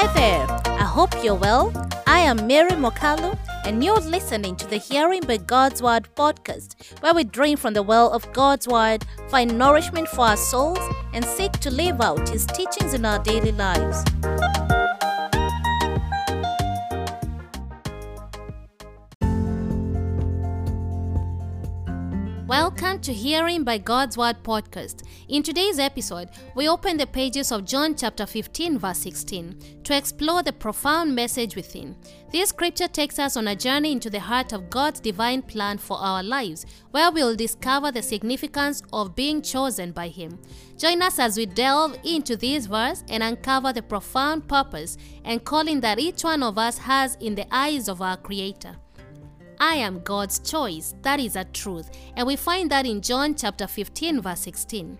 Hi there, I hope you're well. I am Mary Mokalu, and you're listening to the Hearing by God's Word podcast, where we drink from the well of God's Word, find nourishment for our souls, and seek to live out His teachings in our daily lives. Welcome to Hearing by God's Word podcast. In today's episode, we open the pages of John chapter 15, verse 16, to explore the profound message within. This scripture takes us on a journey into the heart of God's divine plan for our lives, where we'll discover the significance of being chosen by Him. Join us as we delve into this verse and uncover the profound purpose and calling that each one of us has in the eyes of our Creator. I am God's choice. That is a truth. And we find that in John chapter 15, verse 16.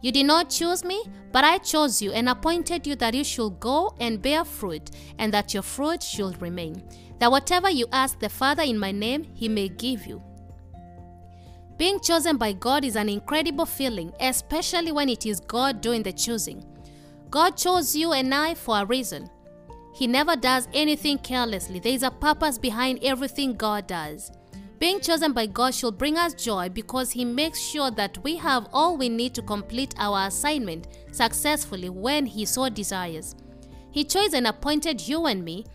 You did not choose me, but I chose you and appointed you that you should go and bear fruit, and that your fruit should remain. That whatever you ask the Father in my name, he may give you. Being chosen by God is an incredible feeling, especially when it is God doing the choosing. God chose you and I for a reason. He never does anything carelessly. There is a purpose behind everything God does. Being chosen by God should bring us joy because He makes sure that we have all we need to complete our assignment successfully when He so desires. He chose and appointed you and me,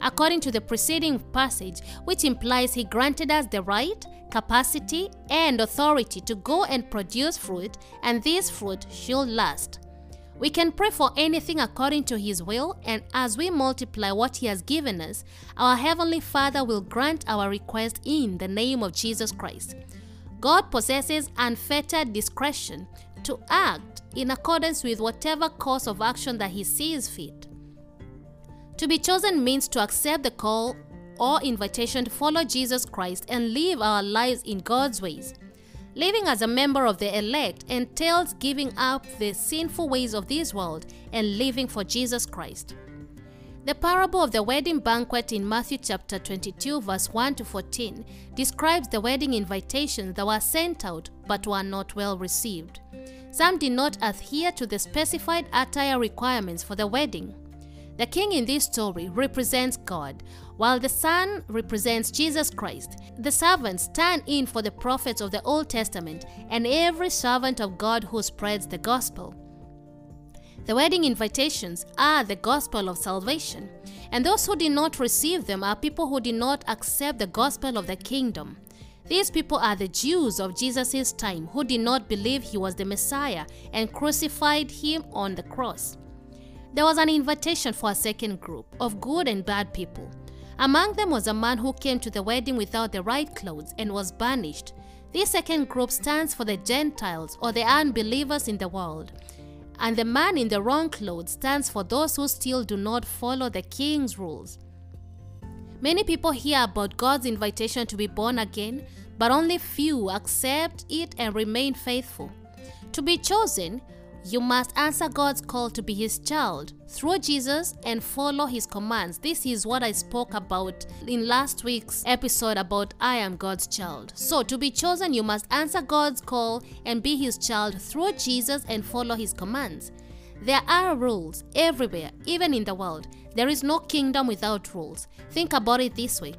according to the preceding passage, which implies He granted us the right, capacity, and authority to go and produce fruit, and this fruit should last. We can pray for anything according to His will, and as we multiply what He has given us, our Heavenly Father will grant our request in the name of Jesus Christ. God possesses unfettered discretion to act in accordance with whatever course of action that He sees fit. To be chosen means to accept the call or invitation to follow Jesus Christ and live our lives in God's ways. Living as a member of the elect entails giving up the sinful ways of this world and living for Jesus Christ. The parable of the wedding banquet in Matthew chapter 22 verse 1 to 14 describes the wedding invitations that were sent out but were not well received. Some did not adhere to the specified attire requirements for the wedding. The king in this story represents God, while the son represents Jesus Christ. The servants stand in for the prophets of the Old Testament and every servant of God who spreads the gospel. The wedding invitations are the gospel of salvation, and those who did not receive them are people who did not accept the gospel of the kingdom. These people are the Jews of Jesus' time who did not believe he was the Messiah and crucified him on the cross. There was an invitation for a second group of good and bad people. Among them was a man who came to the wedding without the right clothes and was banished. This second group stands for the Gentiles or the unbelievers in the world. And the man in the wrong clothes stands for those who still do not follow the king's rules. Many people hear about God's invitation to be born again, but only few accept it and remain faithful. To be chosen, you must answer God's call to be His child through Jesus and follow His commands. This is what I spoke about in last week's episode about I am God's child. So, to be chosen, you must answer God's call and be His child through Jesus and follow His commands. There are rules everywhere, even in the world. There is no kingdom without rules. Think about it this way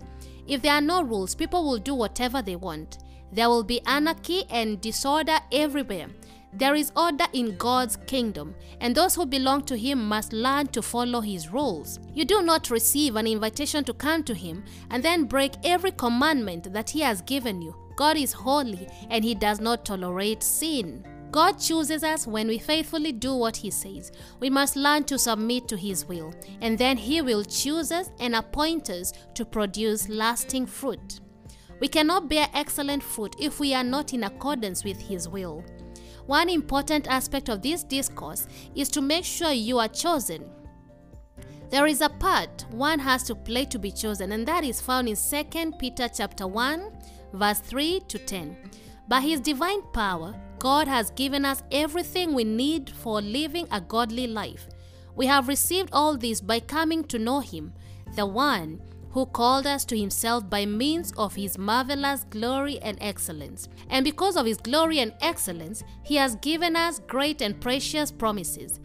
if there are no rules, people will do whatever they want. There will be anarchy and disorder everywhere. There is order in God's kingdom, and those who belong to Him must learn to follow His rules. You do not receive an invitation to come to Him and then break every commandment that He has given you. God is holy and He does not tolerate sin. God chooses us when we faithfully do what He says. We must learn to submit to His will, and then He will choose us and appoint us to produce lasting fruit. We cannot bear excellent fruit if we are not in accordance with His will. One important aspect of this discourse is to make sure you are chosen. There is a part one has to play to be chosen, and that is found in 2 Peter chapter 1, verse 3 to 10. By his divine power, God has given us everything we need for living a godly life. We have received all this by coming to know him, the one who called us to himself by means of his marvelous glory and excellence. And because of his glory and excellence, he has given us great and precious promises.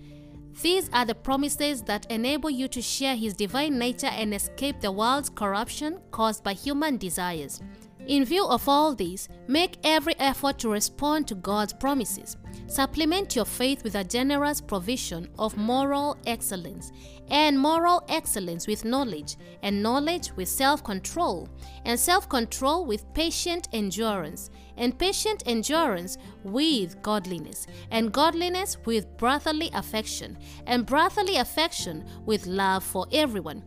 These are the promises that enable you to share His divine nature and escape the world's corruption caused by human desires. In view of all this, make every effort to respond to God's promises. Supplement your faith with a generous provision of moral excellence, and moral excellence with knowledge, and knowledge with self control, and self control with patient endurance, and patient endurance with godliness, and godliness with brotherly affection, and brotherly affection with love for everyone.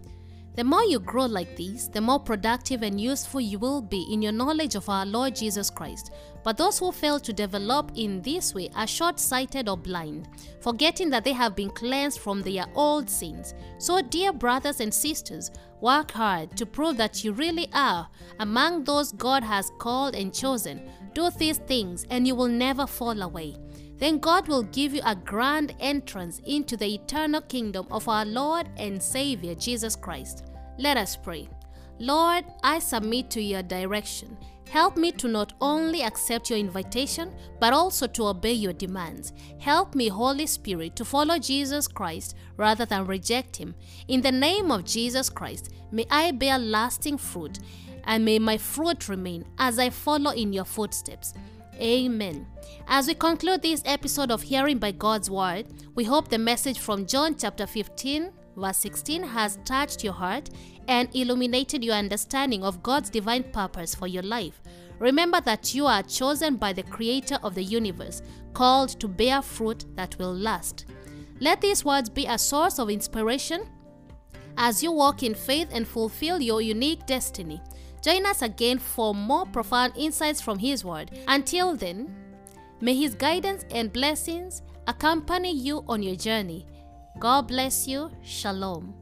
The more you grow like this, the more productive and useful you will be in your knowledge of our Lord Jesus Christ. But those who fail to develop in this way are short sighted or blind, forgetting that they have been cleansed from their old sins. So, dear brothers and sisters, work hard to prove that you really are among those God has called and chosen. Do these things, and you will never fall away then God will give you a grand entrance into the eternal kingdom of our Lord and Savior Jesus Christ. Let us pray. Lord, I submit to your direction. Help me to not only accept your invitation, but also to obey your demands. Help me, Holy Spirit, to follow Jesus Christ rather than reject him. In the name of Jesus Christ, may I bear lasting fruit, and may my fruit remain as I follow in your footsteps. Amen. As we conclude this episode of Hearing by God's Word, we hope the message from John chapter 15, verse 16 has touched your heart and illuminated your understanding of God's divine purpose for your life. Remember that you are chosen by the Creator of the universe, called to bear fruit that will last. Let these words be a source of inspiration as you walk in faith and fulfill your unique destiny. Join us again for more profound insights from His Word. Until then, may His guidance and blessings accompany you on your journey. God bless you. Shalom.